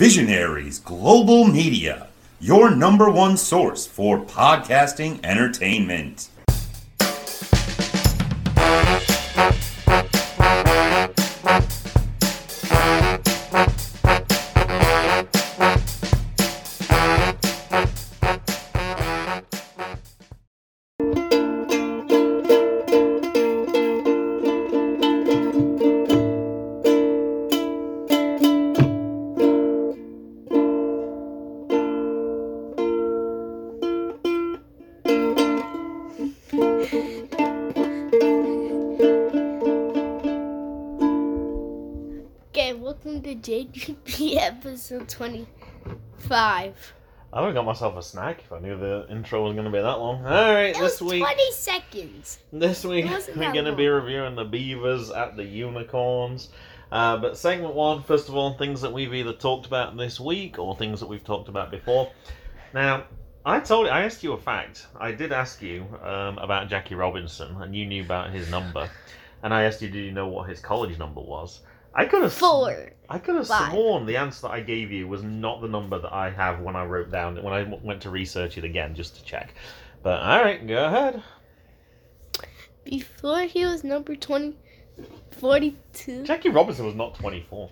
Visionaries Global Media, your number one source for podcasting entertainment. Episode 25. I would have got myself a snack if I knew the intro was going to be that long. All right, It this was week, 20 seconds. this week we're going to be reviewing the beavers at the unicorns. Uh, but segment one, first of all, things that we've either talked about this week or things that we've talked about before. Now, I told I asked you a fact. I did ask you um, about Jackie Robinson, and you knew about his number. And I asked you, did you know what his college number was? I could have Four. I could have Five. sworn the answer that I gave you was not the number that I have when I wrote down when I went to research it again just to check. But all right, go ahead. Before he was number 20, 42. Jackie Robinson was not 24.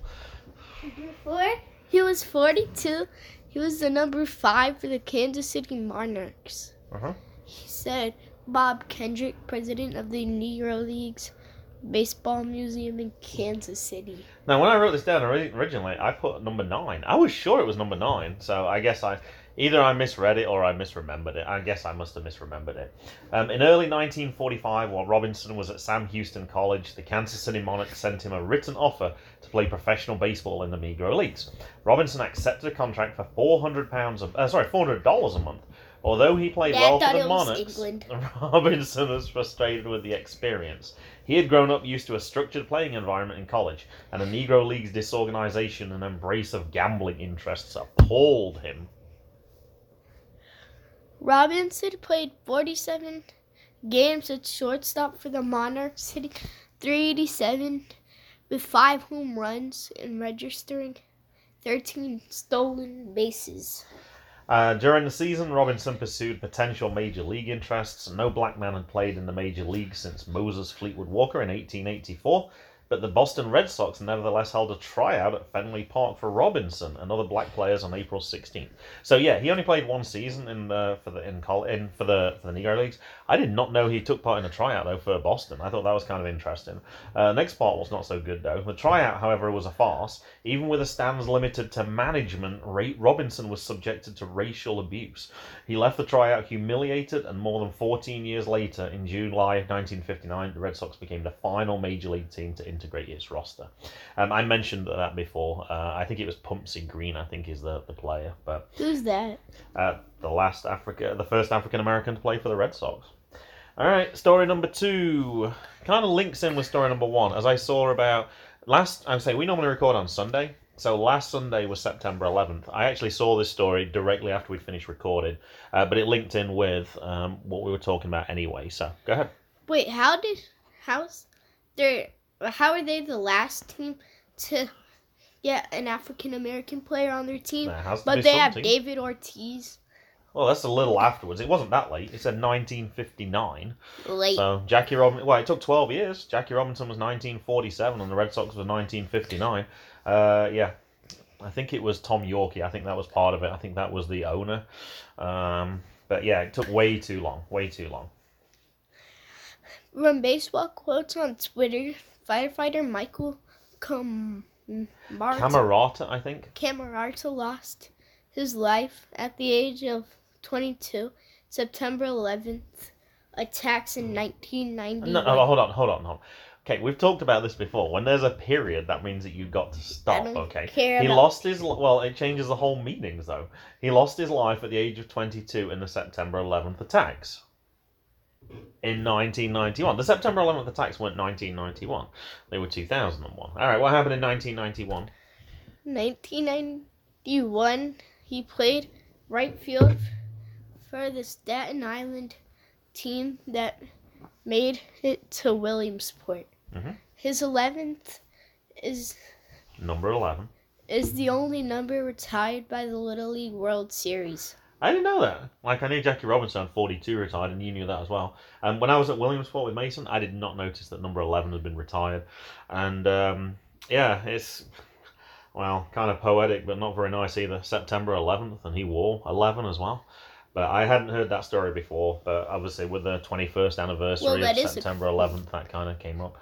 Before he was 42, he was the number 5 for the Kansas City Monarchs. Uh-huh. He said Bob Kendrick, president of the Negro Leagues Baseball Museum in Kansas City. Now, when I wrote this down originally, I put number nine. I was sure it was number nine, so I guess I either I misread it or I misremembered it. I guess I must have misremembered it. Um, in early 1945, while Robinson was at Sam Huston College, the Kansas City Monarchs sent him a written offer to play professional baseball in the Negro Leagues. Robinson accepted a contract for 400 pounds of, uh, sorry, 400 dollars a month. Although he played Yeah, well for the Monarchs. Robinson was frustrated with the experience. He had grown up used to a structured playing environment in college, and the Negro League's disorganization and embrace of gambling interests appalled him. Robinson played 47 games at shortstop for the Monarchs, hitting 387 with 5 home runs and registering 13 stolen bases. Uh, during the season, Robinson pursued potential major league interests. No black man had played in the major league since Moses Fleetwood Walker in 1884, but the Boston Red Sox nevertheless held a tryout at Fenway Park for Robinson and other black players on April 16th. So yeah, he only played one season in the for the in, in for the for the Negro Leagues. I did not know he took part in a tryout though for Boston. I thought that was kind of interesting. Uh, next part was not so good though. The tryout, however, was a farce. Even with a stands limited to management, Ray- Robinson was subjected to racial abuse. He left the tryout humiliated, and more than 14 years later, in July of 1959, the Red Sox became the final major league team to integrate its roster. Um, I mentioned that before. Uh, I think it was Pumpsie Green. I think is the, the player, but Who's that? uh, the last Africa, the first African American to play for the Red Sox. All right, story number two kind of links in with story number one. As I saw about last, I would say we normally record on Sunday, so last Sunday was September 11th. I actually saw this story directly after we finished recording, uh, but it linked in with um, what we were talking about anyway. So go ahead. Wait, how did how's they how are they the last team to get an African American player on their team? There has to But they have. David Ortiz Well, that's a little afterwards. It wasn't that late. It said 1959. late. So Jackie Robinson. Well, it took 12 years. Jackie Robinson was 1947, and the Red Sox was 1959. Uh, yeah, I think it was Tom Yawkey. I think that was part of it. I think that was the owner. Um, but yeah, it took way too long. Way too long. From baseball quotes on Twitter, firefighter Michael Cammarata, Camerata, I think. Cammarata lost his life at the age of 22, September 11th. Attacks in 1991. No, oh, hold on, hold on, hold on. Okay, we've talked about this before. When there's a period, that means that you've got to stop. Okay. He about- lost his well. It changes the whole meanings though. He lost his life at the age of 22 in the September 11th attacks. In 1991, the September 11th attacks weren't 1991; they were 2001. All right, what happened in 1991? 1991, he played right field for the Staten Island team that made it to Williamsport. Mhm. His 11th is Number 11. is the only number retired by the Little League World Series. I didn't know that. Like I knew Jackie Robinson, forty-two, retired, and you knew that as well. And when I was at Williamsport with Mason, I did not notice that number eleven had been retired. And um, yeah, it's well, kind of poetic, but not very nice either. September eleventh, and he wore eleven as well. But I hadn't heard that story before. But obviously, with the twenty-first anniversary Well, of is a- September eleventh, that kind of came up,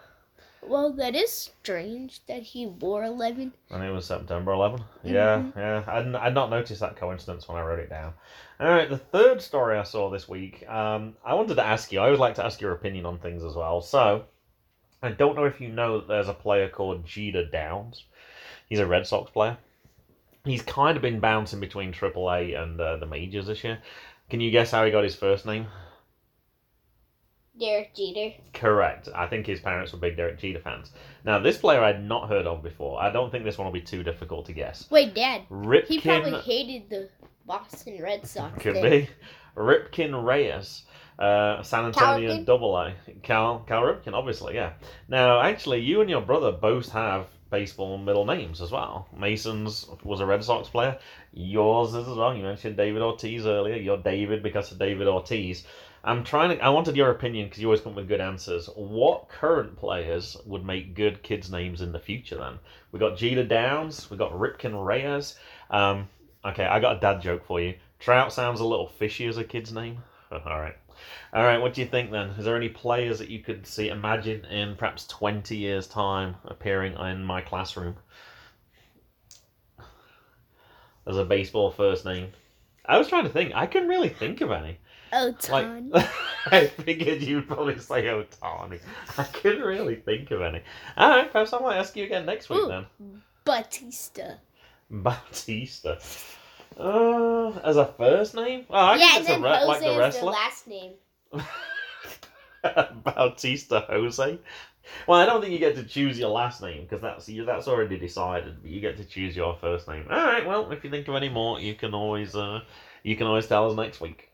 Well, that is strange that he wore 11. and it was September 11th. Yeah, Mhm. yeah. I'd, I'd not noticed that coincidence when I wrote it down. All right, the third story I saw this week. Um, I wanted to ask you. I always like to ask your opinion on things as well. So, I don't know if you know that there's a player called Jeter Downs. He's a Red Sox player. He's kind of been bouncing between AAA and uh, the majors this year. Can you guess how he got his first name? Derek Jeter. Correct. I think his parents were big Derek Jeter fans. Now, this player I'd not heard of before. I don't think this one will be too difficult to guess. Wait, Dad. Ripken. He probably hated the Boston Red Sox. Could then. be. Ripken Reyes, uh, San Antonio Double A. Cal Cal Ripken, obviously, yeah. Now, actually, you and your brother both have baseball middle names as well. Mason's was a Red Sox player. Yours is as well. You mentioned David Ortiz earlier. You're David because of David Ortiz. I'm trying to. I wanted your opinion because you always come with good answers. What current players would make good kids' names in the future? Then we got Jeter Downs. We got Ripken Reyes. Um, okay, I got a dad joke for you. Trout sounds a little fishy as a kid's name. All right. All right, what do you think then? Is there any players that you could see, imagine in perhaps 20 years' time appearing in my classroom as a baseball first name? I was trying to think. I couldn't really think of any. Like, Ohtani. I figured you'd probably say Ohtani. I couldn't really think of any. All right, perhaps I might ask you again next week Ooh. then. Batista. Batista. Uh, as a first name? Oh, I yeah, and then Jose like the is the last name. Bautista Jose. Well, I don't think you get to choose your last name because that's that's already decided. But you get to choose your first name. All right. Well, if you think of any more, you can always uh, you can always tell us next week.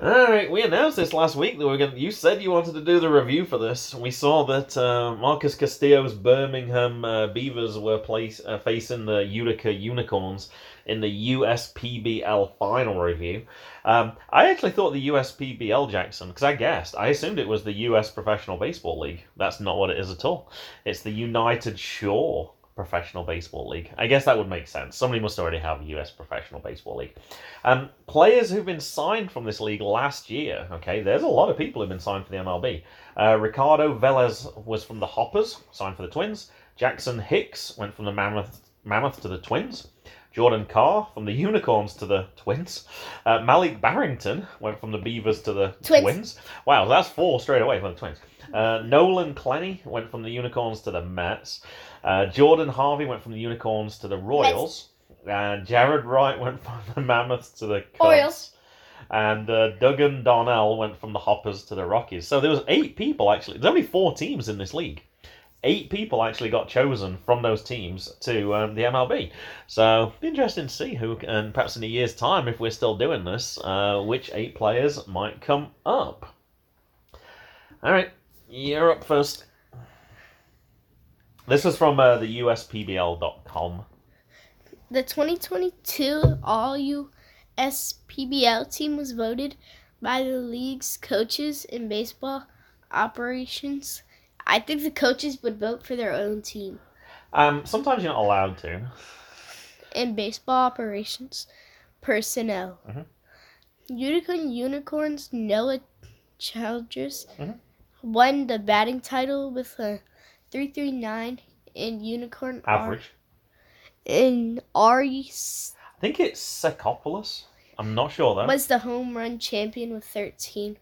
All right, we announced this last week that we're going. to You said you wanted to do the review for this. We saw that uh, Marcus Castillo's Birmingham uh, Beavers were place, uh, facing the Utica Unicorns in the USPBL final review. Um, I actually thought the USPBL Jackson because I guessed. I assumed it was the US Professional Baseball League. That's not what it is at all. It's the United Shore Professional Baseball League. I guess that would make sense. Somebody must already have a US Professional Baseball League. Um, players who've been signed from this league last year. Okay, there's a lot of people who've been signed for the MLB. Uh, Ricardo Velez was from the Hoppers, signed for the Twins. Jackson Hicks went from the Mammoth Mammoth to the Twins. Jordan Carr from the Unicorns to the Twins. Uh, Malik Barrington went from the Beavers to the Twins. Twins. Wow, that's four straight away from the Twins. Uh, Nolan Clenny went from the Unicorns to the Mets. Uh, Jordan Harvey went from the Unicorns to the Royals. And Jared Wright went from the Mammoths to the Cubs. Orioles. And uh, Duggan Donnell went from the Hoppers to the Rockies. So there was eight people actually. There's only four teams in this league. Eight people actually got chosen from those teams to um, the MLB. So be interesting to see who, and perhaps in a year's time, if we're still doing this, uh, which eight players might come up. All right, you're up first. This is from uh, the USPBL.com. The 2022 All USPBL team was voted by the league's coaches in baseball operations. I think the coaches would vote for their own team. Um, sometimes you're not allowed to. In baseball operations personnel. Mhm. Utica Unicorns Noah Childress Mhm. won the batting title with a 339 in Unicorn R- Average. in Ari I think it's Sekopoulos. I'm not sure though. was the home run champion with 13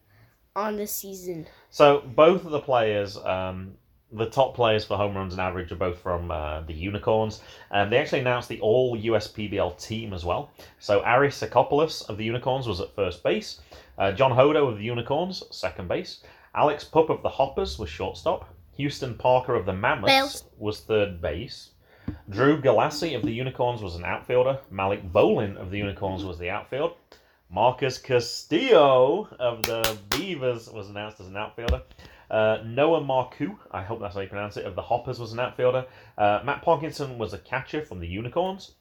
on the season. So both of the players, um, the top players for home runs and average, are both from uh, the Unicorns. And they actually announced the all USPBL team as well. So Aris Sekopoulos of the Unicorns was at first base. Uh, John Hodo of the Unicorns, second base. Alex Pup of the Hoppers was shortstop. Houston Parker of the Mammoths was third base. Drew Galassi of the Unicorns was an outfielder. Malik Bolin of the Unicorns was the outfield. Marcus Castillo of the Beavers was announced as an outfielder. Uh, Noah Marcoux, I hope that's how you pronounce it, of the Hoppers was an outfielder. Uh, Matt Parkinson was a catcher from the Unicorns.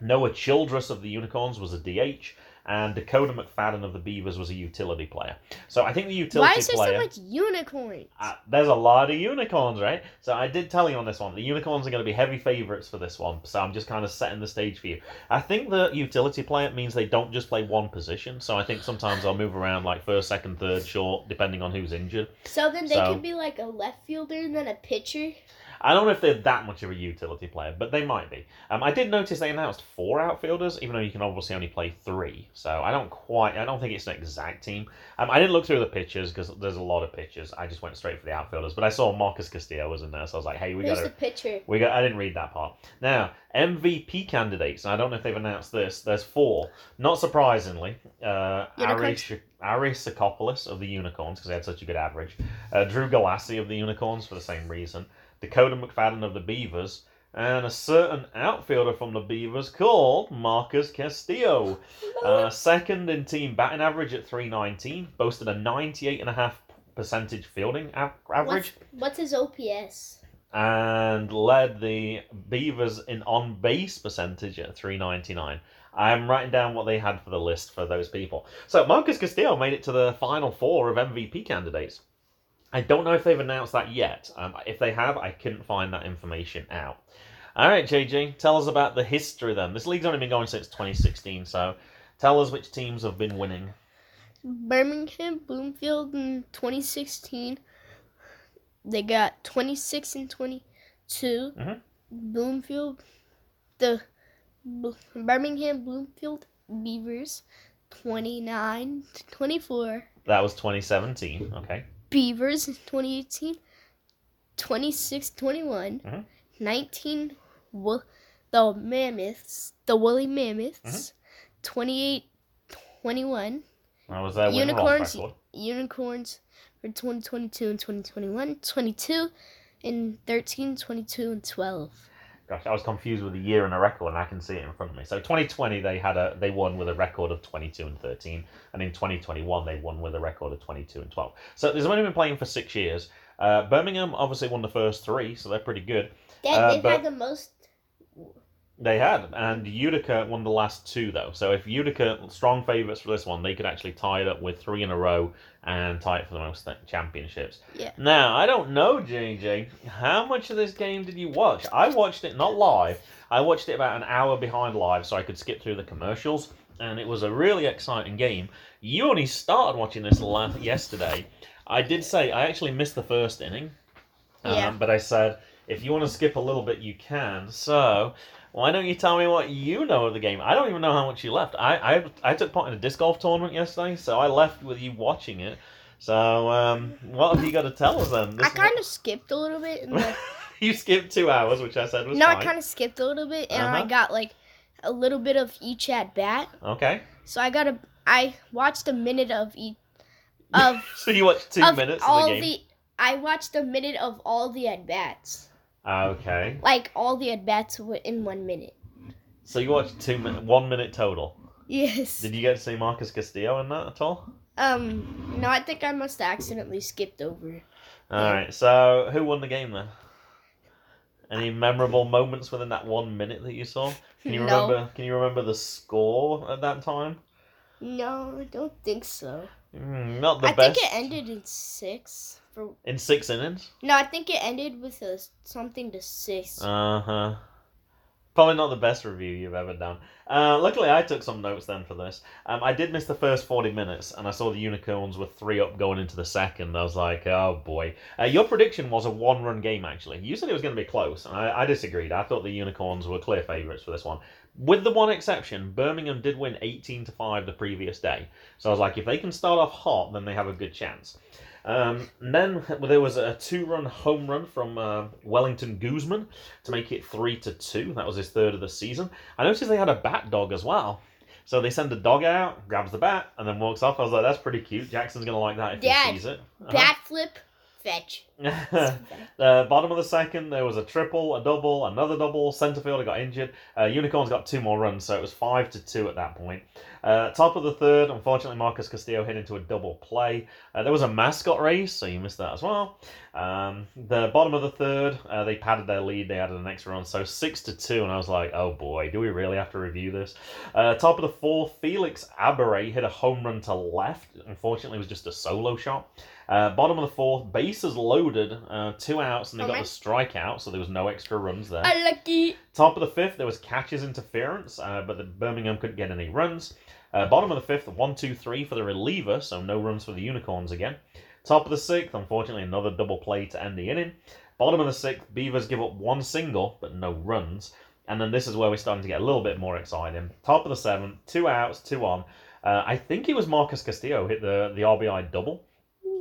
Noah Childress of the Unicorns was a DH. And Dakota McFadden of the Beavers was a utility player. So I think the utility Why is there player. so much unicorns? Uh, there's a lot of unicorns, right? So I did tell you on this one, the unicorns are going to be heavy favourites for this one. So I'm just kind of setting the stage for you. I think the utility player means they don't just play one position. So I think sometimes they'll move around like first, second, third, short, depending on who's injured. so then they so- could be like a left fielder and then a pitcher. I don't know if they're that much of a utility player, but they might be. Um, I did notice they announced four outfielders, even though you can obviously only play three. So I don't quite, I don't think it's an exact team. Um, I didn't look through the pictures because there's a lot of pictures. I just went straight for the outfielders, but I saw Marcus Castillo was in there, so I was like, hey, we got the to. pitcher? We got. I didn't read that part. Now MVP candidates. and I don't know if they've announced this. There's four. Not surprisingly, uh, Ari, Unicorns? Sh- Ari Sakopoulos of the Unicorns because they had such a good average. Uh, Drew Galassi of the Unicorns for the same reason. Dakota McFadden of the Beavers. And a certain outfielder from the Beavers called Marcus Castillo. Uh, second in team batting average at 319. Boasted a 98.5 percentage fielding a- average What's, what's his OPS? and led the Beavers in on base percentage at 399. I'm writing down what they had for the list for those people. So Marcus Castillo made it to the final four of MVP candidates. I don't know if they've announced that yet. Um, if they have, I couldn't find that information out. All right, JJ, tell us about the history then. This league's only been going since 2016, so tell us which teams have been winning. Birmingham, Bloomfield in 2016. They got 26 and 22. Mhm. Bloomfield, the Birmingham Bloomfield Beavers, 29 to 24. That was 2017. Okay. Beavers in 2018, 26 21. Mhm. 19, Wo- the Mammoths, the Woolly Mammoths, 28 21. That was their win loss Unicorns, unicorns for 2022 and 2021, 22 and 13, 22 and 12. Gosh, I was confused with a year and a record, and I can see it in front of me. So 2020, they had a they won with a record of 22 and 13, and in 2021 they won with a record of 22 and 12. So they've only been playing for six years. Uh, Birmingham obviously won the first three, so they're pretty good. They, Uh, they've but- had the most. They had, and Utica won the last two though. So if Utica strong favourites for this one, they could actually tie it up with three in a row and tie it for the most championships. Yeah. Now I don't know, JJ, how much of this game did you watch? I watched it not live. I watched it about an hour behind live, so I could skip through the commercials, and it was a really exciting game. You only started watching this last yesterday. I did say I actually missed the first inning, um, Yeah. but I said if you want to skip a little bit, you can. So why don't you tell me what you know of the game? I don't even know how much you left. I I, I took part in a disc golf tournament yesterday, so I left with you watching it. So um, what have you got to tell us then? This I kind of skipped a little bit. And the, you skipped two hours, which I said was no, fine. I kind of skipped a little bit, and I Uh-huh. got like a little bit of each at bat. Okay. So I got a. I watched a minute of each. Of so you watched two of minutes all of the game. I watched a minute of all the at bats. Okay. Like all the at bats in one minute. So you watched two minute, one minute total. Yes. Did you get to see Marcus Castillo in that at all? Um. No, I think I must have accidentally skipped over. All right. So who won the game then? Any memorable moments within that one minute that you saw? Can you No. remember? Can you remember the score at that time? No, I don't think so. Mm, not the I best. think it ended in six. For in six innings. no, I think it ended with a something to six. Uh huh. Probably not the best review you've ever done. Uh, luckily, I took some notes then for this. Um, I did miss the first 40 minutes, and I saw the Unicorns were three up going into the second. I was like, oh boy. Uh, your prediction was a one run game, actually. You said it was going to be close, and I, I disagreed. I thought the Unicorns were clear favourites for this one. With the one exception, Birmingham did win 18 to 5 the previous day. So I was like, if they can start off hot, then they have a good chance. Um, and then there was a two-run home run from uh, Wellington Guzman to make it three to two. That was his third of the season. I noticed they had a bat dog as well. So they send a dog out, grabs the bat, and then walks off. I was like, that's pretty cute. Jackson's gonna like that if he sees it. Uh-huh. Bat flip Fetch. the bottom of the second, there was a triple, a double, another double. Centerfielder got injured. Uh, Unicorns got two more runs, so it was five to two at that point. Uh, top of the third, unfortunately, Marcus Castillo hit into a double play. Uh, there was a mascot race, so you missed that as well. Um, the bottom of the third, uh, they padded their lead. They added an extra run, so six to two. And I was like, oh boy, do we really have to review this? Uh, top of the fourth, Felix Abare hit a home run to left. Unfortunately, it was just a solo shot. Uh, bottom of the fourth, bases loaded, uh, two outs, and they Oh, got the strikeout, so there was no extra runs there. Unlucky. Top of the fifth, there was catcher's interference, uh, but the Birmingham couldn't get any runs. Uh, bottom of the fifth, one, two, three for the reliever, so no runs for the Unicorns again. Top of the sixth, unfortunately, another double play to end the inning. Bottom of the sixth, Beavers give up one single, but no runs. And then this is where we're starting to get a little bit more exciting. Top of the seventh, two outs, two on. Uh, I think it was Marcus Castillo hit the, the RBI double.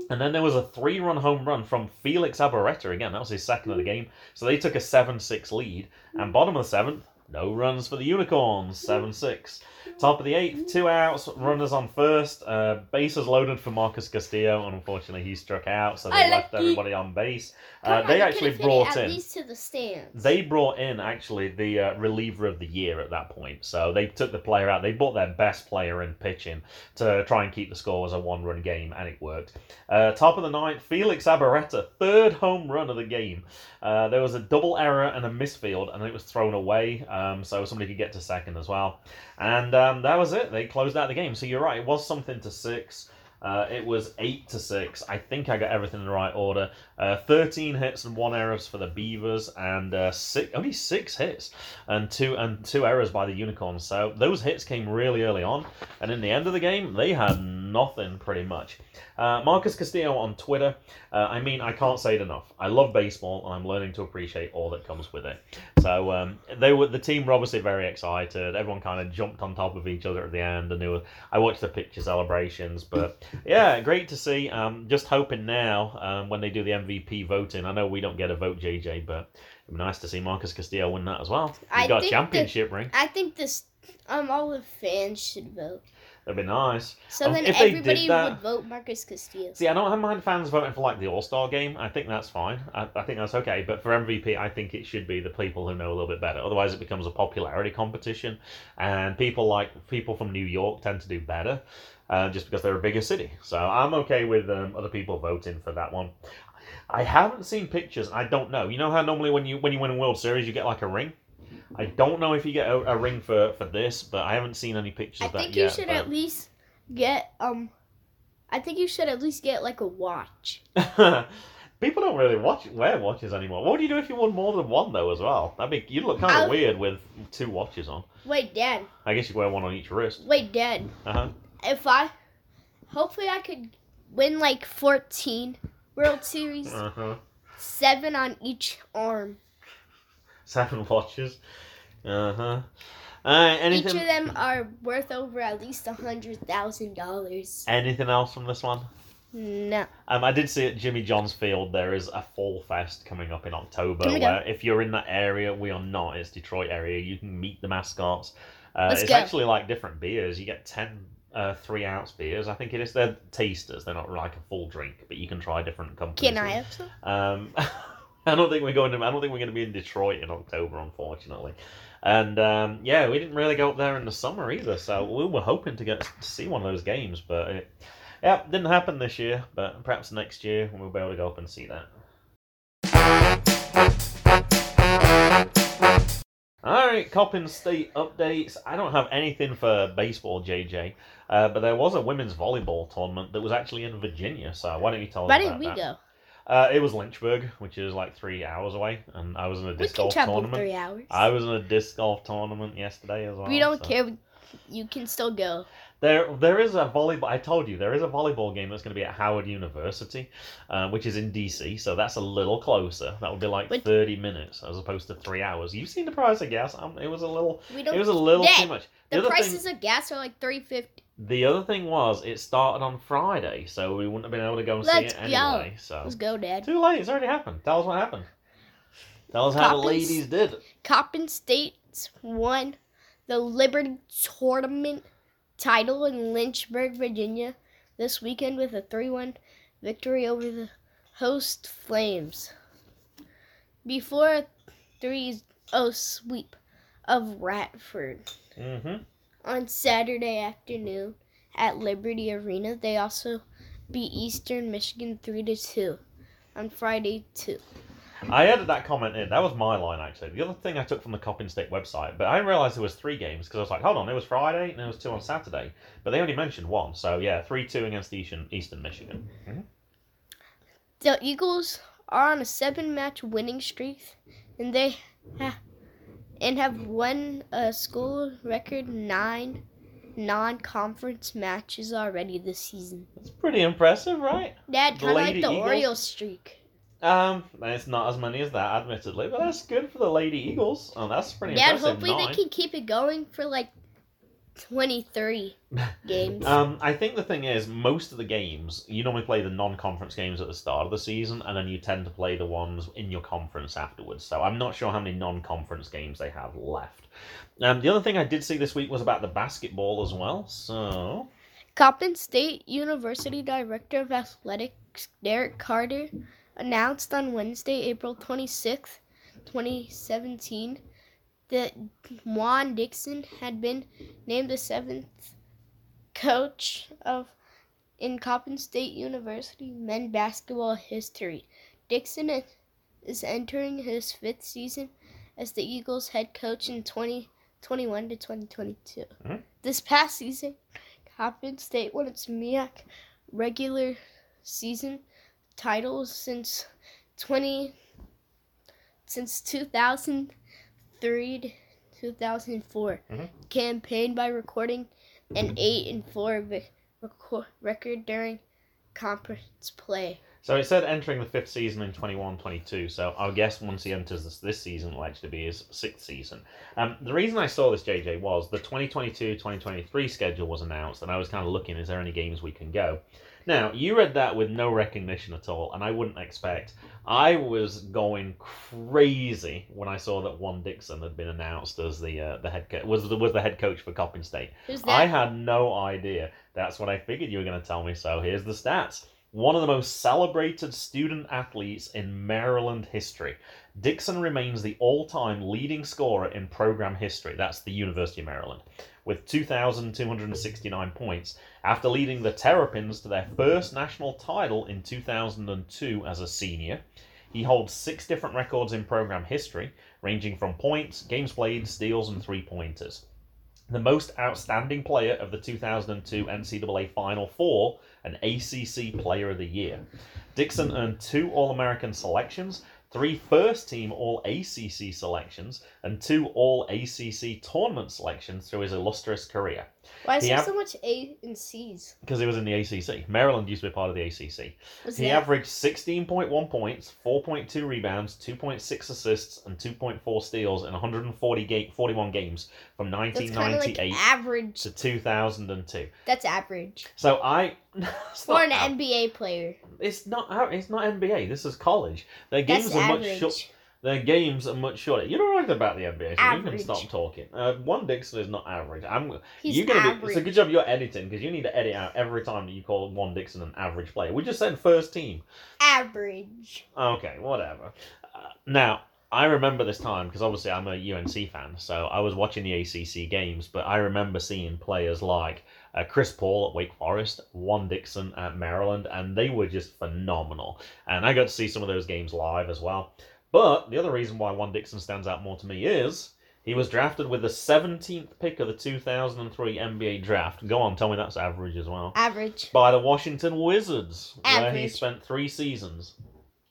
And then there was a three run home run from Felix Abareta again. That was his second of the game. So they took a 7 6 lead. And bottom of the seventh, no runs for the Unicorns, 7 6. Top of the eighth, two outs, runners on first. Uh, bases loaded for Marcus Castillo, and unfortunately he struck out, so they I left like everybody on base. Uh, they you actually brought in. the stands. They brought in actually the uh, reliever of the year at that point. So they took the player out. They brought their best player in pitching to try and keep the score as a one run game, and it worked. Uh, top of the ninth, Felix Abareta, third home run of the game. Uh, there was a double error and a misfield, and it was thrown away, um, so somebody could get to second as well. And um, that was it. They closed out the game. So you're right, it was something to six. Uh, it was eight to six. I think I got everything in the right order. Uh, Thirteen hits and one errors for the Beavers, and uh, six, only six hits and two and two errors by the Unicorns. So those hits came really early on, and in the end of the game, they had nothing pretty much. Uh, Marcus Castillo on Twitter. Uh, I mean, I can't say it enough. I love baseball, and I'm learning to appreciate all that comes with it. So um, they were the team were obviously very excited. Everyone kind of jumped on top of each other at the end, and they were. I watched the picture celebrations, but yeah, great to see. Um, just hoping now um, when they do the MVP voting. I know we don't get a vote, JJ, but it'd be nice to see Marcus Castillo win that as well. He's I got a championship ring. I think this um all the fans should vote. That'd be nice. So Um, then if they did everybody that- would vote Marcus Castillo. See, I don't mind fans voting for like the All Star game. I think that's fine. I, I think that's okay. But for MVP, I think it should be the people who know a little bit better. Otherwise, it becomes a popularity competition, and people like people from New York tend to do better, uh, just because they're a bigger city. So I'm okay with um, other people voting for that one. I haven't seen pictures. I don't know. You know how normally when you when you win a World Series, you get like a ring. I don't know if you get a, a ring for, for this, but I haven't seen any pictures I of that think yet. you should but- at least get um. I think you should at least get like a watch. People don't really watch wear watches anymore. What would you do if you won more than one though as well? That'd be you'd look kind I- of weird with two watches on. Wait, Dad. I guess you wear one on each wrist. Wait, Dad. Uh huh. If I, hopefully, I could win like fourteen World Series, Uh huh. seven on each arm. Seven watches. Uh huh. Uh, Each anything? of them are worth over at least a hundred thousand dollars. Anything else from this one? No. Um, I did see at Jimmy John's Field there is a Fall Fest coming up in October. Go? Where if you're in that area, we are not. It's Detroit area. You can meet the mascots. Uh, Let's it's go. actually like different beers. You get ten uh, three ounce beers. I think it is. They're tasters. They're not like a full drink, but you can try different companies. Can I have some? Um, I don't think we're going to. I don't think we're going to be in Detroit in October, unfortunately. And um, yeah, we didn't really go up there in the summer either. So we were hoping to get to see one of those games, but it, yeah, didn't happen this year. But perhaps next year we'll be able to go up and see that. All right, Coppin State updates. I don't have anything for baseball, JJ, uh, but there was a women's volleyball tournament that was actually in Virginia. So why don't you tell us Why didn't we that? go? Uh, it was Lynchburg, which is like three hours away, and I was in a disc We can golf travel tournament. three hours. I was in a disc golf tournament yesterday as well. we don't so- care. You can still go. There, there is a volleyball. I told you there is a volleyball game that's going to be at Howard University, uh, which is in DC. So that's a little closer. That would be like thirty minutes as opposed to three hours. You've seen the price of gas. Um, it was a little. We don't. It was a little Dad, too much. The, The other prices thing, of gas are like three fifty. the other thing was, it started on Friday, so we wouldn't have been able to go and see Let's it go. anyway. So Let's go, Dad. too late. It's already happened. Tell us what happened. Tell us how the Coppins- ladies did. Coppin State's won the Liberty Tournament title in Lynchburg, Virginia, this weekend with a 3 1 victory over the host Flames before a 3 0 sweep of Radford Mm-hmm. on Saturday afternoon at Liberty Arena. They also beat Eastern Michigan 3 2 on Friday too. I added that comment in. That was my line, actually. The other thing I took from the Coppin State website, but I didn't realise there was three games because I was like, hold on, it was Friday and there was two on Saturday. But they only mentioned one. So, yeah, 3-2 against Eastern, Eastern Michigan. Mhm. The Eagles are on a seven-match winning streak, and they ha- and have won a school record nine non-conference matches already this season. It's pretty impressive, right? Dad, kind of like the Eagles? Orioles streak. Um, it's not as many as that, admittedly, but that's good for the Lady Eagles. Oh, that's pretty Dad, impressive. hopefully Nine. they can keep it going for like 23 games. Um, I think the thing is, most of the games you normally play the non-conference games at the start of the season, and then you tend to play the ones in your conference afterwards. So I'm not sure how many non-conference games they have left. Um, the other thing I did see this week was about the basketball as well. So Coppin State University Director of Athletics Derek Carter announced on Wednesday, April 26th, 2017, that Juan Dixon had been named the seventh coach of in Coppin State University men basketball history. Dixon is entering his fifth season as the Eagles head coach in 2021 to 2022. Mhm. This past season, Coppin State won its MEAC regular season title since 20 since 2003 to 2004. Mhm. Campaigned by recording an 8 and 4 vi- reco- record during conference play. So it said entering the fifth season in 21-22, so I guess once he enters this, this season, it'll actually be his sixth season. Um, the reason I saw this, JJ, was the 2022-2023 schedule was announced, and I was kind of looking, is there any games we can go? Now, you read that with no recognition at all, and I wouldn't expect. I was going crazy when I saw that Juan Dixon had been announced as the uh, the head co- was the, was the head coach for Coppin State. Who's I had no idea. That's what I figured you were going to tell me. So here's the stats. One of the most celebrated student athletes in Maryland history. Dixon remains the all time leading scorer in program history. That's the University of Maryland. With 2,269 points after leading the Terrapins to their first national title in 2002 as a senior. He holds six different records in program history, ranging from points, games played, steals, and three pointers the most outstanding player of the 2002 NCAA Final Four, an ACC Player of the Year. Dixon earned two All American selections, three first team All ACC selections, and two All ACC tournament selections through his illustrious career. Why is he there have- so much A and C's? Because he was in the ACC. Maryland used to be part of the ACC. Was He that- averaged 16.1 points, 4.2 rebounds, 2.6 assists, and 2.4 steals in 140 ga- 41 games from That's kind of like 1998 average. to 2002. That's average So I it's for not an av- NBA player. It's not out- it's not NBA. This is college. Their games That's are average. much short. Their games are much shorter. You don't know anything about the NBA, so you can stop talking. Uh, Juan Dixon is not average. I'm. He's you're gonna average. be. It's a good job you're editing because you need to edit out every time that you call Juan Dixon an average player. We just said first team. Average. Okay, whatever. Uh, now, I remember this time because obviously I'm a UNC fan, so I was watching the ACC games, but I remember seeing players like uh, Chris Paul at Wake Forest, Juan Dixon at Maryland, and they were just phenomenal. And I got to see some of those games live as well. But the other reason why Juan Dixon stands out more to me is he was drafted with the 17th pick of the 2003 NBA draft. Go on, tell me that's average as well Average. by the Washington Wizards, where he spent three seasons.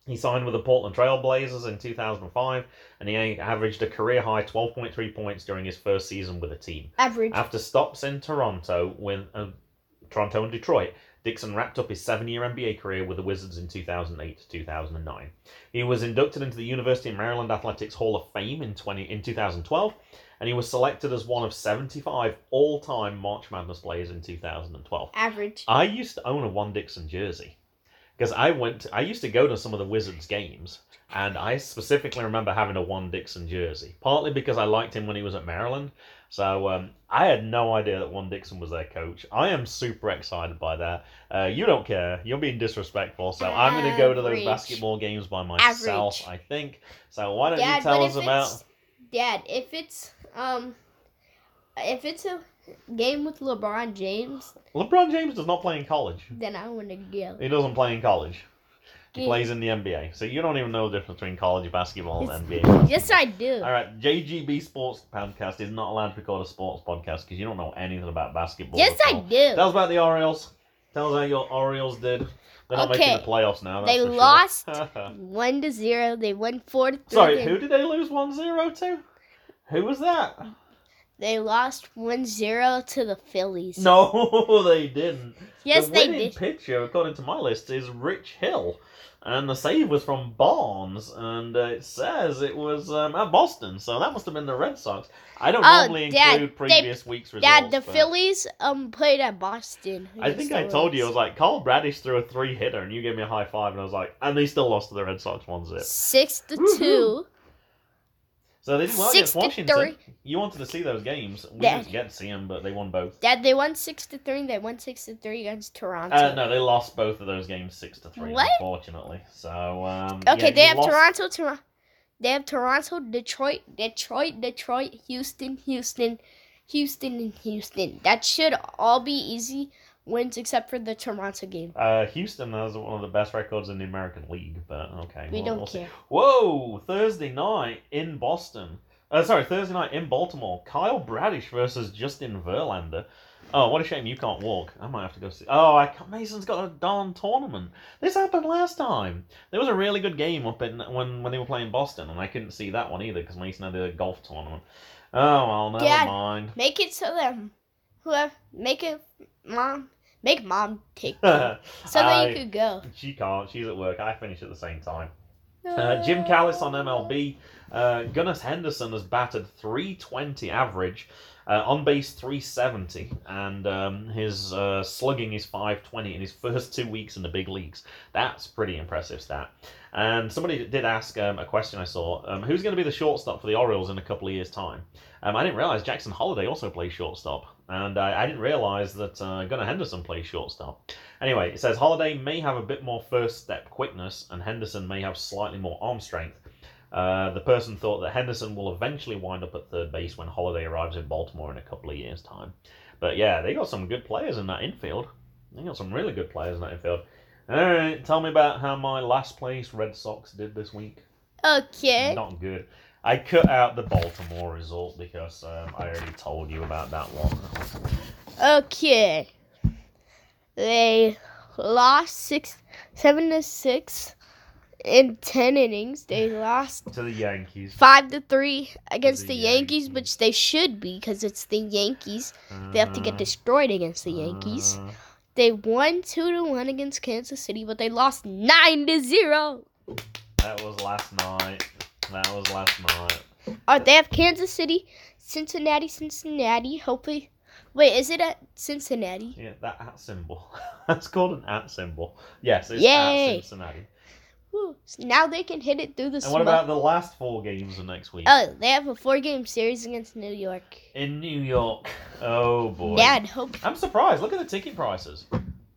He signed with the Portland Trailblazers in 2005, and he averaged a career high 12.3 points during his first season with the team. Average. After stops in Toronto, with uh, Toronto and Detroit, Dixon wrapped up his seven-year NBA career with the Wizards in 2008 2009. He was inducted into the University of Maryland Athletics Hall of Fame in 20 in 2012, and he was selected as one of 75 all-time March Madness players in 2012. Average. I used to own a Juan Dixon jersey. Because I went. I used to go to some of the Wizards games, and I specifically remember having a Juan Dixon jersey. Partly because I liked him when he was at Maryland. So um, I had no idea that Juan Dixon was their coach. I am super excited by that. Uh, you don't care. You're being disrespectful. So I'm going to go to those basketball games by myself. Average. I think. So why don't Dad, you tell us about? Dad, if it's um, if it's a game with LeBron James, LeBron James does not play in college. then I want to go. He doesn't play in college. He plays in the NBA. So you don't even know the difference between college basketball and NBA. Yes, I do. All right, JGB Sports Podcast is not allowed to record a sports podcast because you don't know anything about basketball. Yes, I do. Tell us about the Orioles. Tell us how your Orioles did. They're not Okay. making the playoffs now. They sure. lost One to zero. They won four to three. Sorry, who did they lose 1-0 to? Who was that? They lost 1-0 to the Phillies. No, they didn't. Yes, the they winning did. pitcher, according to my list, is Rich Hill. And the save was from Barnes, and uh, it says it was um, at Boston, so that must have been the Red Sox. I don't Oh, normally Dad, include they- previous week's results. Dad, the but Phillies um played at Boston. I think I told you, I was like, Carl Bradish threw a three hitter, and you gave me a high five, and I was like, and they still lost to the Red Sox 1 zip. six to Woohoo. two. So they did well Six against to Washington. three. You wanted to see those games. We didn't get to see them, but they won both. Dad, they won six to three. They won six to three against Toronto. Uh, no, they lost both of those games six to three, What? unfortunately. So um, okay, yeah, they have lost- Toronto, Toronto. They have Toronto, Detroit, Detroit, Detroit, Houston, Houston, Houston, and Houston. That should all be easy wins except for the Toronto game. Uh, Houston has one of the best records in the American League, but okay. We we'll- don't we'll see. care. Whoa! Thursday night in Boston. Uh, sorry, Thursday night in Baltimore. Kyle Bradish versus Justin Verlander. Oh, what a shame you can't walk. I might have to go see. Oh, I can't, Mason's got a darn tournament. This happened last time. There was a really good game up in when when they were playing Boston, and I couldn't see that one either because Mason had a golf tournament. Oh well, never Dad. mind. Make it to them. whoever make it mom make mom take so that you could go. She can't. She's at work. I finish at the same time. Uh, Jim Callis on MLB. Uh, Gunnar Henderson has batted 320 average, uh, on base 370, and um, his uh, slugging is 520 in his first two weeks in the big leagues. That's pretty impressive stat. And somebody did ask um, a question I saw um, who's going to be the shortstop for the Orioles in a couple of years' time? Um, I didn't realize Jackson Holliday also plays shortstop, and I, I didn't realize that uh, Gunnar Henderson plays shortstop. Anyway, it says Holliday may have a bit more first step quickness, and Henderson may have slightly more arm strength. Uh, the person thought that Henderson will eventually wind up at third base when Holliday arrives in Baltimore in a couple of years' time. But yeah, they got some good players in that infield. They got some really good players in that infield. All right, tell me about how my last place Red Sox did this week. Okay. Not good. I cut out the Baltimore result because um, I already told you about that one. Okay. They lost six, seven to six in ten innings. They lost To the Yankees. five to three against the the Yankees, Yankees. which they should be because it's the Yankees. They have to get Uh, destroyed against the Yankees. uh, They won two to one against Kansas City, but they lost nine to zero. that was last night. That was last night. Uh, they have Kansas City, Cincinnati, Cincinnati. Hopefully, wait, is it at Cincinnati? Yeah, that at symbol. That's called an at symbol. Yes, it's Yay. at Cincinnati. Whew. So now they can hit it through the And smoke. what about the last four games of next week? Oh, they have a four-game series against New York. In New York. Oh boy. Dad, hope I'm surprised. Look at the ticket prices.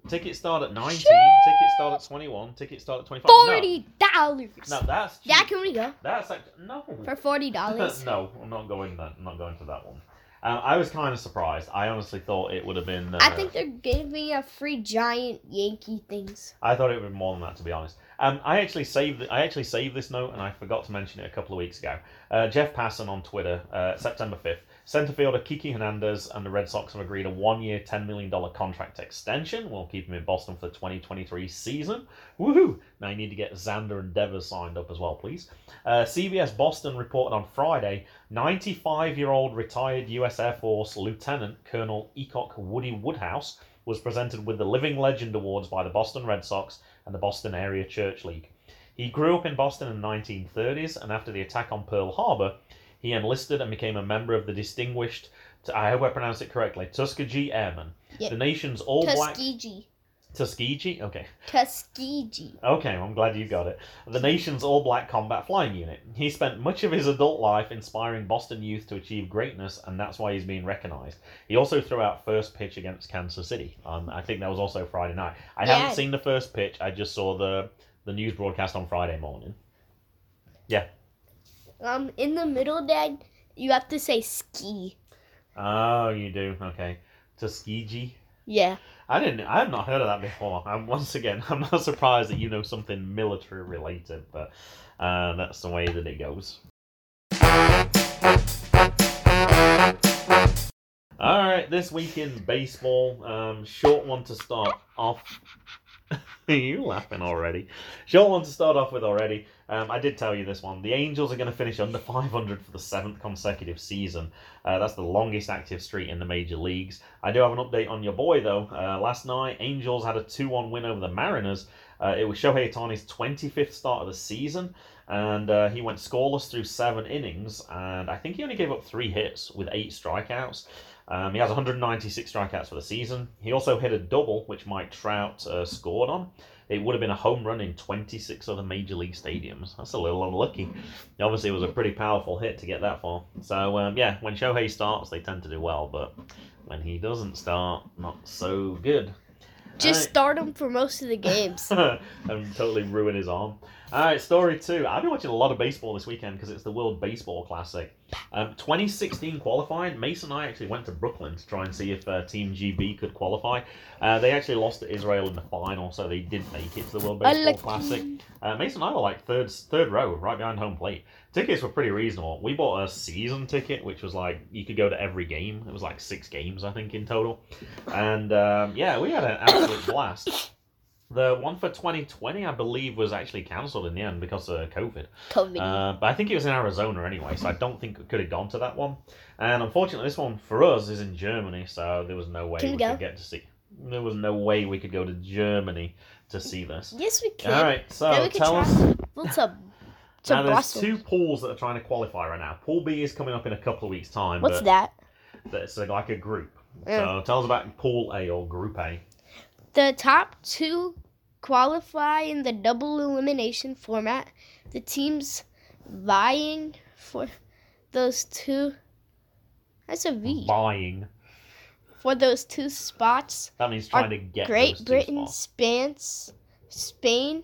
Tickets start at 19, Shit. tickets start at 21, tickets start at 25. No, forty dollars. No, that's cheap. Dad, can we go That's like no. for forty dollars? no, I'm not going that. I'm not going to that one. Um, I was kind of surprised. I honestly thought it would have been. Uh, I think they're giving me a free giant Yankee things. I thought it would be more than that, to be honest. Um, I actually saved. I actually saved this note, and I forgot to mention it a couple of weeks ago. Uh, Jeff Passan on Twitter, uh, September fifth. Center fielder Kiki Hernandez and the Red Sox have agreed a one-year, ten million dollar contract extension. We'll keep him in Boston for the 2023 season. Woohoo! Now you need to get Xander and Devers signed up as well, please. Uh, CBS Boston reported on Friday 95 year old retired U.S. Air Force Lieutenant Colonel Enoch Woody Woodhouse was presented with the Living Legend Awards by the Boston Red Sox and the Boston Area Church League. He grew up in Boston in the 1930s, and after the attack on Pearl Harbor, he enlisted and became a member of the distinguished, I hope I pronounced it correctly, Tuskegee Airmen, Yeah. the nation's all black Tuskegee. Tuskegee? Okay. Tuskegee. Okay, I'm glad you got it. The nation's all black combat flying unit. He spent much of his adult life inspiring Boston youth to achieve greatness, and that's why he's being recognized. He also threw out first pitch against Kansas City. Um, I think that was also Friday night. I Yeah. haven't seen the first pitch, I just saw the, the news broadcast on Friday morning. Um, in the middle, Dad, you have to say ski. Oh, you do? Okay. Tuskegee? Yeah. I didn't. I have not heard of that before. And once again, I'm not surprised that you know something military related, but uh, that's the way that it goes. All right, this week in baseball, um, short one to start off. You laughing already? Short one to start off with already. Um, I did tell you this one. The Angels are going to finish under 500 for the seventh consecutive season. Uh, that's the longest active streak in the major leagues. I do have an update on your boy though. Uh, last night, Angels had a 2-1 win over the Mariners. Uh, it was Shohei Ohtani's 25th start of the season, and uh, he went scoreless through seven innings. And I think he only gave up three hits with eight strikeouts. Um, he has 196 strikeouts for the season. He also hit a double, which Mike Trout uh, scored on. It would have been a home run in 26 other major league stadiums. That's a little unlucky. Obviously, it was a pretty powerful hit to get that far. So, um, yeah, when Shohei starts, they tend to do well, but when he doesn't start, not so good. Just start him for most of the games. and totally ruin his arm. All right, story two. I've been watching a lot of baseball this weekend because it's the World Baseball Classic. Um, 2016 qualifying. Mason and I actually went to Brooklyn to try and see if uh, Team GB could qualify. Uh, they actually lost to Israel in the final, so they didn't make it to the World Baseball Unlucky. Classic. Uh, Mason and I were like third third row, right behind home plate. Tickets were pretty reasonable. We bought a season ticket, which was like you could go to every game. It was like six games, I think, in total. And um, yeah, we had an absolute blast. The one for 2020, I believe, was actually cancelled in the end because of COVID. COVID. Uh, but I think it was in Arizona anyway, so I don't think it could have gone to that one. And unfortunately, this one for us is in Germany, so there was no way Can we we could get to see. There was no way we could go to Germany to see this. yes, we could. All right, so tell us. travel to, to Now, there's Brussels. two pools that are trying to qualify right now. Pool B is coming up in a couple of weeks' time. What's that? That's uh, like a group. So tell us about Pool A or Group A. The top two qualify in the double elimination format. The teams vying for those two. That's a V. Buying. For those two spots That means trying to get Great Britain. Spain, Spain,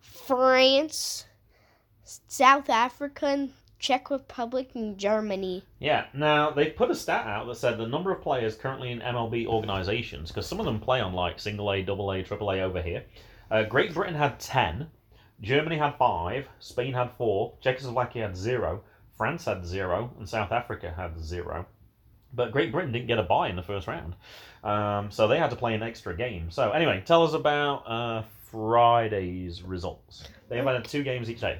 France, South Africa, and Czech Republic, and Germany. Yeah, now they put a stat out that said the number of players currently in MLB organizations, because some of them play on like single A, double A, triple A over here. Uh, Great Britain had 10, Germany had 5, Spain had 4, Czechoslovakia had 0, France had 0, and South Africa had 0. But Great Britain didn't get a bye in the first round, um, so they had to play an extra game. So, anyway, tell us about uh, Friday's results. They have had two games each day.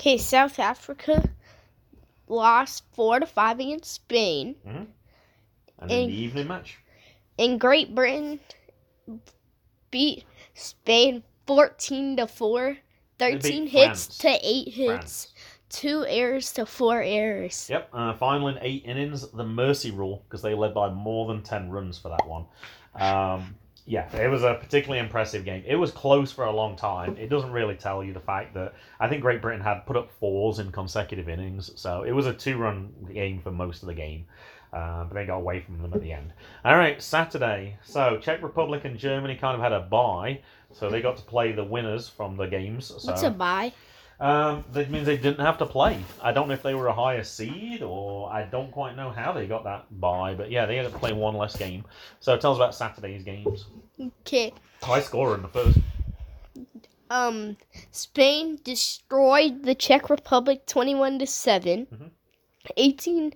Okay, South Africa lost four to five against Spain, And in the evening match, and Great Britain beat Spain fourteen to four. Thirteen hits France. to eight hits, France. two errors to four errors. Yep, uh, final in eight innings, the mercy rule, because they led by more than 10 runs for that one. Um, yeah, it was a particularly impressive game. It was close for a long time. It doesn't really tell you the fact that I think Great Britain had put up fours in consecutive innings, so it was a two run game for most of the game. Uh, but they got away from them at the end. All right, Saturday. So Czech Republic and Germany kind of had a bye, so they got to play the winners from the games. So What's a buy? Um, that means they didn't have to play. I don't know if they were a higher seed or I don't quite know how they got that bye, but yeah, they had to play one less game. So tell us about Saturday's games. Okay. High scorer in the first. Um, Spain destroyed the Czech Republic twenty-one to 7 Mhm. 18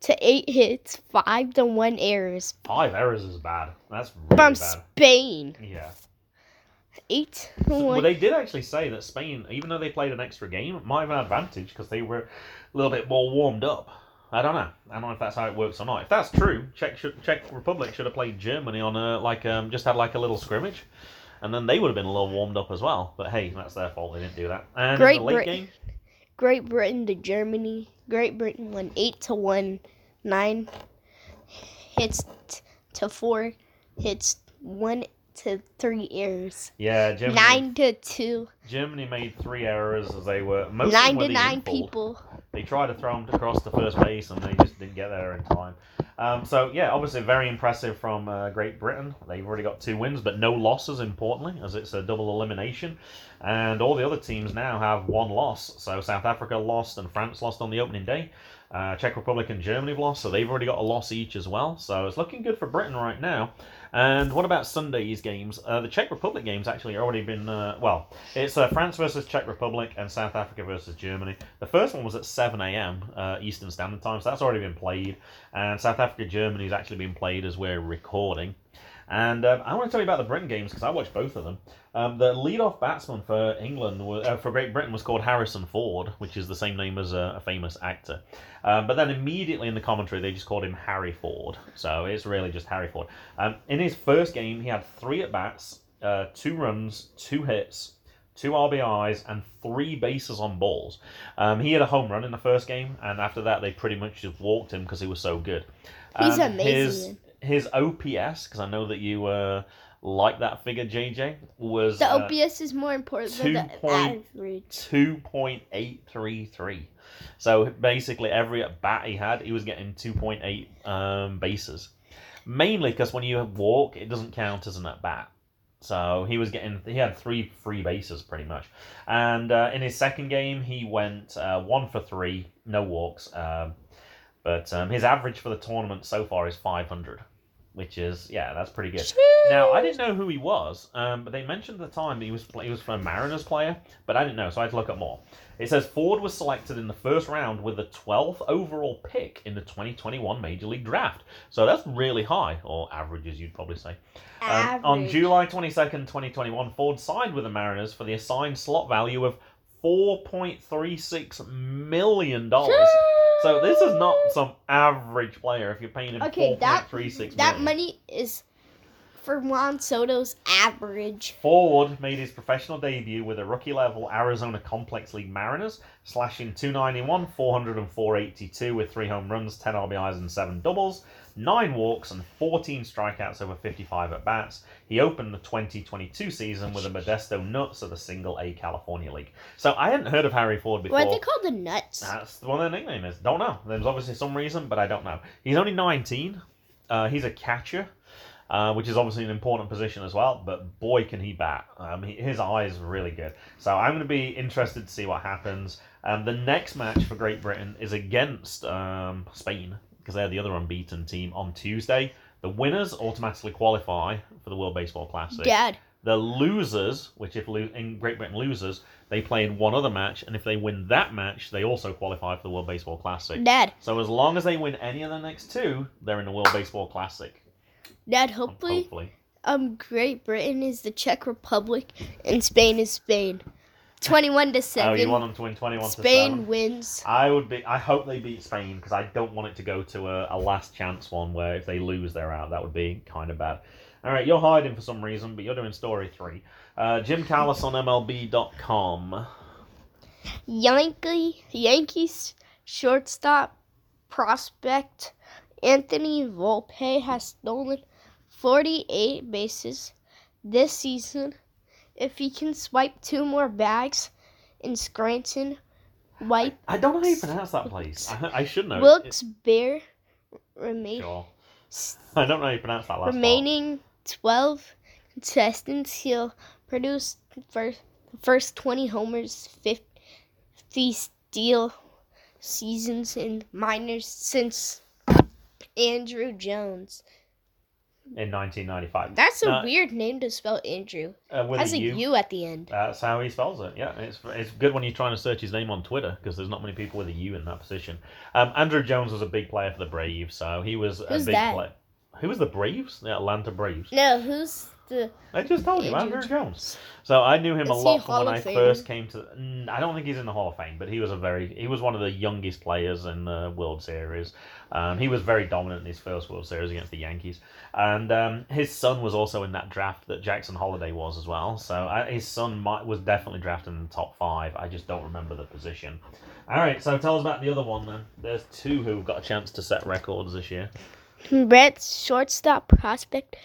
to eight hits, five to one errors Five errors is bad. That's really from bad. Spain. Yeah. Eight Well, they did actually say that Spain, even though they played an extra game, might have an advantage because they were a little bit more warmed up. I don't know. I don't know if that's how it works or not. If that's true, Czech should, Czech Republic should have played Germany on a like um just had like a little scrimmage, and then they would have been a little warmed up as well. But hey, that's their fault. They didn't do that. And Great in the late Brit- game, Great Britain to Germany. Great Britain won eight to one, nine hits t- to four hits, one to three errors. Yeah, Germany. Nine to two. Germany made three errors as they were most of Nine were to nine infield. people. They tried to throw them across the first base and they just didn't get there in time. Um, so yeah, obviously very impressive from uh, Great Britain. They've already got two wins, but no losses. Importantly, as it's a double elimination, and all the other teams now have one loss. So South Africa lost and France lost on the opening day. Uh, Czech Republic and Germany have lost, so they've already got a loss each as well. So it's looking good for Britain right now. And what about Sunday's games? Uh, the Czech Republic games actually already been uh, well. It's uh, France versus Czech Republic and South Africa versus Germany. The first one was at 7 a.m. Uh, Eastern Standard Time, so that's already been played. And South Africa Germany has actually been played as we're recording. And um, I want to tell you about the Britain games because I watched both of them. Um, the lead-off batsman for England, was, uh, for Great Britain, was called Harrison Ford, which is the same name as a, a famous actor. Um, but then immediately in the commentary, they just called him Harry Ford. So it's really just Harry Ford. Um, in his first game, he had three at bats, uh, two runs, two hits, two RBIs, and three bases on balls. Um, he had a home run in the first game, and after that, they pretty much just walked him because he was so good. He's Um, amazing. His, OPS, because I know that you uh, like that figure, JJ, was The uh, OPS is more important than the two average. 2.833. So basically, every at bat he had, he was getting 2.8 um, bases. Mainly because when you walk, it doesn't count as an at bat. So he was getting, he had three free bases pretty much. And uh, in his second game, he went uh, one for three, no walks. Um, but um, his average for the tournament so far is 500, which is, yeah, that's pretty good. Now I didn't know who he was, um, but they mentioned at the time that he was he was from a Mariners player, but I didn't know, so I had to look up more. It says Ford was selected in the first round with the 12th overall pick in the 2021 Major League Draft, so that's really high, or average as you'd probably say. Um, on July 22nd, 2021, Ford signed with the Mariners for the assigned slot value of 4.36 million dollars. So this is not some average player. If you're paying him Okay, that 4.36 that money is for Juan Soto's average. Ford made his professional debut with a rookie level Arizona Complex League Mariners, slashing 291, 404, 82 with three home runs, 10 RBIs, and seven doubles, nine walks, and 14 strikeouts over 55 at bats. He opened the 2022 season with the Modesto Nuts of the Single A California League. So I hadn't heard of Harry Ford before. What are they called? The nuts. That's what their nickname is. Don't know. There's obviously some reason, but I don't know. He's only 19. Uh, he's a catcher, uh, which is obviously an important position as well. But boy, can he bat! Um, he, his eye is really good. So I'm going to be interested to see what happens. Um, the next match for Great Britain is against um, Spain because they're the other unbeaten team on Tuesday. The winners automatically qualify for the World Baseball Classic. Dad. The losers, which if lo- in Great Britain loses, they play in one other match, and if they win that match, they also qualify for the World Baseball Classic. Dad. So as long as they win any of the next two, they're in the World Baseball Classic. Dad. um, Hopefully, Hopefully. um, Great Britain is the Czech Republic and Spain is Spain. Twenty-one to 7. Oh, you want them to win twenty-one to Spain seven. wins. I would be. I hope they beat Spain because I don't want it to go to a, a last chance one where if they lose, they're out. That would be kind of bad. All right, you're hiding for some reason, but you're doing story three. Uh, Jim Callis on MLB.com. Yankee Yankees shortstop prospect Anthony Volpe has stolen 48 bases this season. If he can swipe two more bags in Scranton, wipe I don't know how you pronounce that place. I, I should know. Wilkes Bear remain, Sure. I don't know how you pronounce that last part. remaining 12 contestants, he'll produce first first 20 homers, 50 steal seasons in minors since Andruw Jones. In 1995. That's a weird name to spell Andruw. uh, Has a a U. U at the end. That's how he spells it. Yeah, it's it's good when you're trying to search his name on Twitter because there's not many people with a U in that position. Um, Andruw Jones was a big player for the Braves, so he was Who's a big that? player. Who was the Braves? The Atlanta Braves. No, who's the I just told you, Andruw Jones. So I knew him a Is he lot from when I first came to. I don't think he's in the Hall of Fame, but he was a very he was one of the youngest players in the World Series. Um, he was very dominant in his first World Series against the Yankees, and um, his son was also in that draft that Jackson Holliday was as well. So I, his son might, was definitely drafted in the top five. I just don't remember the position. All right, so tell us about the other one then. There's two who've got a chance to set records this year. Reds shortstop prospect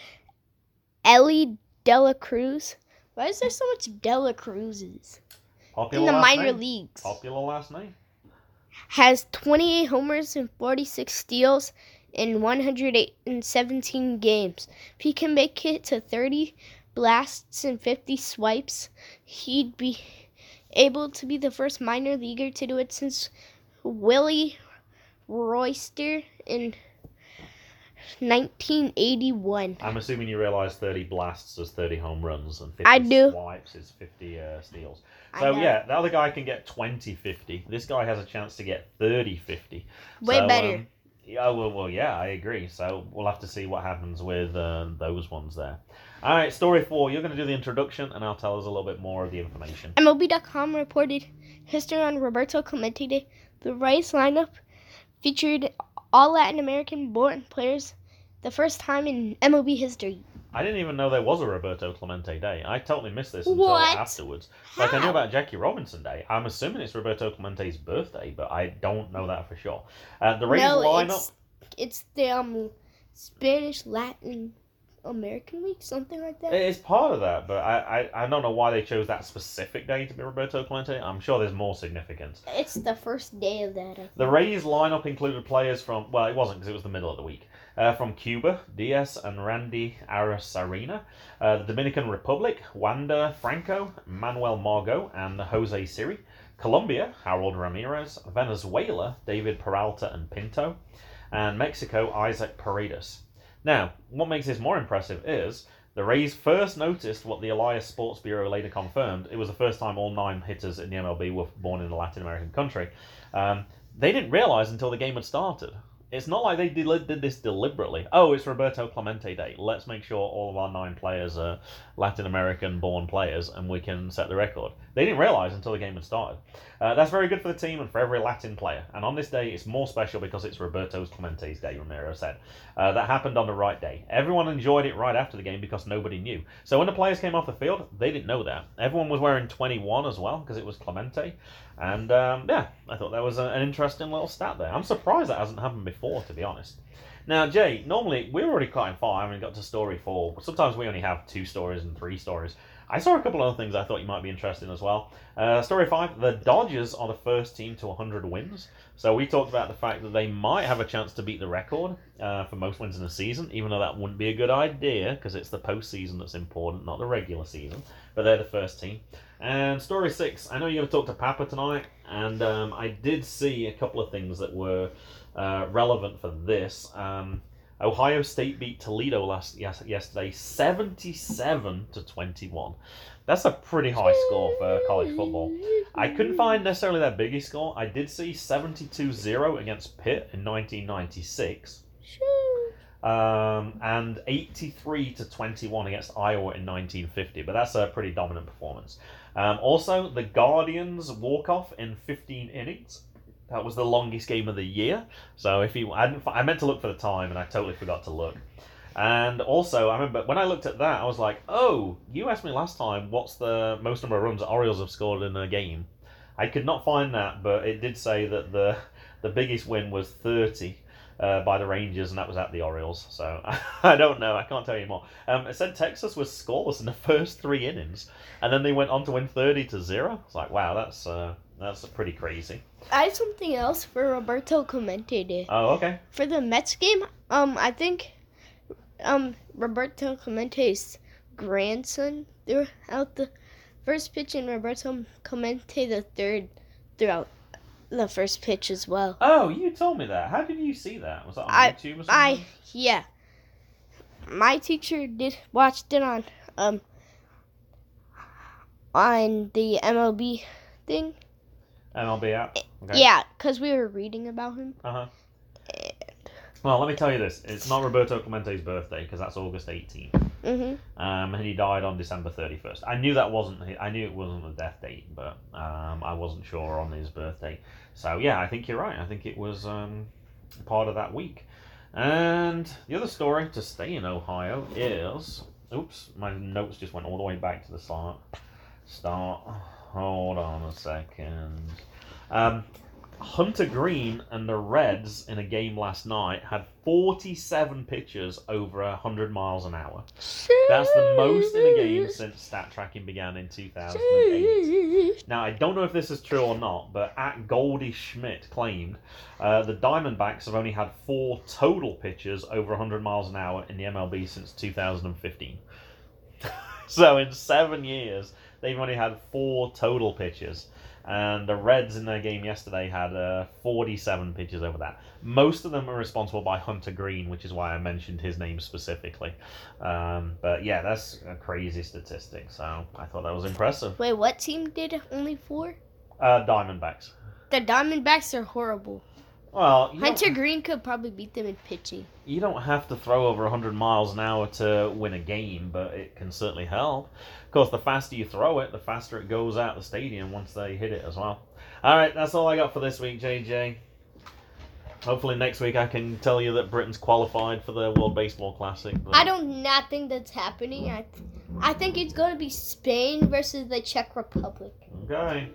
Ellie Dela Cruz. Why is there so much Dela Cruzes Popular in the minor leagues? Popular last name. Has 28 homers and 46 steals in 117 games. If he can make it to 30 blasts and 50 swipes, he'd be able to be the first minor leaguer to do it since Willie Royster in 1981. I'm assuming you realise 30 blasts is 30 home runs and 50 I do. swipes is 50 uh, steals. So yeah, the other guy can get 20 50. This guy has a chance to get 30 50. Way So, better. um, yeah, well, well, yeah, I agree. So we'll have to see what happens with uh, those ones there. All right, story four. You're going to do the introduction, and I'll tell us a little bit more of the information. MLB.com reported history on Roberto Clemente The Rays lineup featured all Latin American born players, the first time in MLB history. I didn't even know there was a Roberto Clemente Day. I totally missed this until What? afterwards. Like I knew about Jackie Robinson Day. I'm assuming it's Roberto Clemente's birthday, but I don't know that for sure. Uh, the Rays no, lineup. it's it's the um Spanish Latin American week, something like that. It is part of that, but I, I, I don't know why they chose that specific day to be Roberto Clemente. I'm sure there's more significance. It's the first day of that. The Rays lineup included players from, well, it wasn't because it was the middle of the week, uh, from Cuba, Diaz and Randy Arozarena, uh, the Dominican Republic, Wander Franco, Manuel Margot, and Jose Siri, Colombia, Harold Ramirez, Venezuela, David Peralta and Pinto, and Mexico, Isaac Paredes. Now, what makes this more impressive is the Rays first noticed what the Elias Sports Bureau later confirmed. It was the first time all nine hitters in the MLB were born in a Latin American country. Um, they didn't realize until the game had started. It's not like they did, did this deliberately. Oh, it's Roberto Clemente Day. Let's make sure all of our nine players are Latin American born players and we can set the record. They didn't realize until the game had started. Uh, that's very good for the team and for every Latin player. And on this day, it's more special because it's Roberto's Clemente's day, Romero said. Uh, that happened on the right day. Everyone enjoyed it right after the game because nobody knew. So when the players came off the field, they didn't know that. Everyone was wearing 21 as well because it was Clemente. And um, yeah, I thought that was a, an interesting little stat there. I'm surprised that hasn't happened before, to be honest. Now, Jay, normally we're already quite far. I haven't got to story four. Sometimes we only have two stories and three stories. I saw a couple other things I thought you might be interested in as well. Uh, story five: the Dodgers are the first team to 100 wins. So we talked about the fact that they might have a chance to beat the record uh, for most wins in a season, even though that wouldn't be a good idea because it's the postseason that's important, not the regular season. But they're the first team. And story six: I know you're going to talk to Papa tonight, and um, I did see a couple of things that were uh, relevant for this. Um, Ohio State beat Toledo last yes, yesterday, seventy-seven to twenty-one. That's a pretty high score for college football. I couldn't find necessarily their biggest score. I did see 72-0 against Pitt in 1996, um, and 83 to 21 against Iowa in 1950. But that's a pretty dominant performance. Um, also, the Guardians walk off in 15 innings. That was the longest game of the year. So if you, I, I meant to look for the time and I totally forgot to look. And also, I remember when I looked at that, I was like, "Oh, you asked me last time what's the most number of runs the Orioles have scored in a game." I could not find that, but it did say that the the biggest win was thirty uh, by the Rangers, and that was at the Orioles. So I don't know. I can't tell you more. Um, it said Texas was scoreless in the first three innings, and then they went on to win thirty to zero. It's like, wow, that's uh, that's pretty crazy. I have something else for Roberto Clemente Day. Oh, okay. For the Mets game, um, I think, um, Roberto Clemente's grandson threw out the first pitch, and Roberto Clemente the third threw out the first pitch as well. Oh, you told me that. How did you see that? Was that on I- YouTube or something? I yeah, my teacher did watched it on um on the MLB thing. MLB app. Okay. Yeah, cause we were reading about him. Uh huh. Well, let me tell you this: it's not Roberto Clemente's birthday because that's August 18th, Mhm. um, and he died on December 31st. I knew that wasn't. I knew it wasn't the death date, but um, I wasn't sure on his birthday. So yeah, I think you're right. I think it was um, part of that week. And the other story to stay in Ohio is. Oops, my notes just went all the way back to the start. Start. Hold on a second. Um, Hunter Greene and the Reds in a game last night had 47 pitches over 100 miles an hour. That's the most in a game since stat tracking began in 2008. Now, I don't know if this is true or not, but at Goldie Schmidt claimed uh, the Diamondbacks have only had four total pitches over 100 miles an hour in the MLB since 2015. so, in seven years, they've only had four total pitches. And the Reds in their game yesterday had uh, 47 pitches over that. Most of them are responsible by Hunter Greene, which is why I mentioned his name specifically. Um, but yeah, that's a crazy statistic. So I thought that was impressive. Wait, what team did only four? Uh, Diamondbacks. The Diamondbacks are horrible. Well, Hunter Greene could probably beat them in pitching. you don't have to throw over 100 miles an hour to win a game, but it can certainly help. Course, the faster you throw it, the faster it goes out the stadium once they hit it as well. All right, that's all I got for this week, JJ. Hopefully next week I can tell you that Britain's qualified for the World Baseball Classic. but- I don't not think that's happening. I, I think it's going to be Spain versus the Czech Republic. Okay.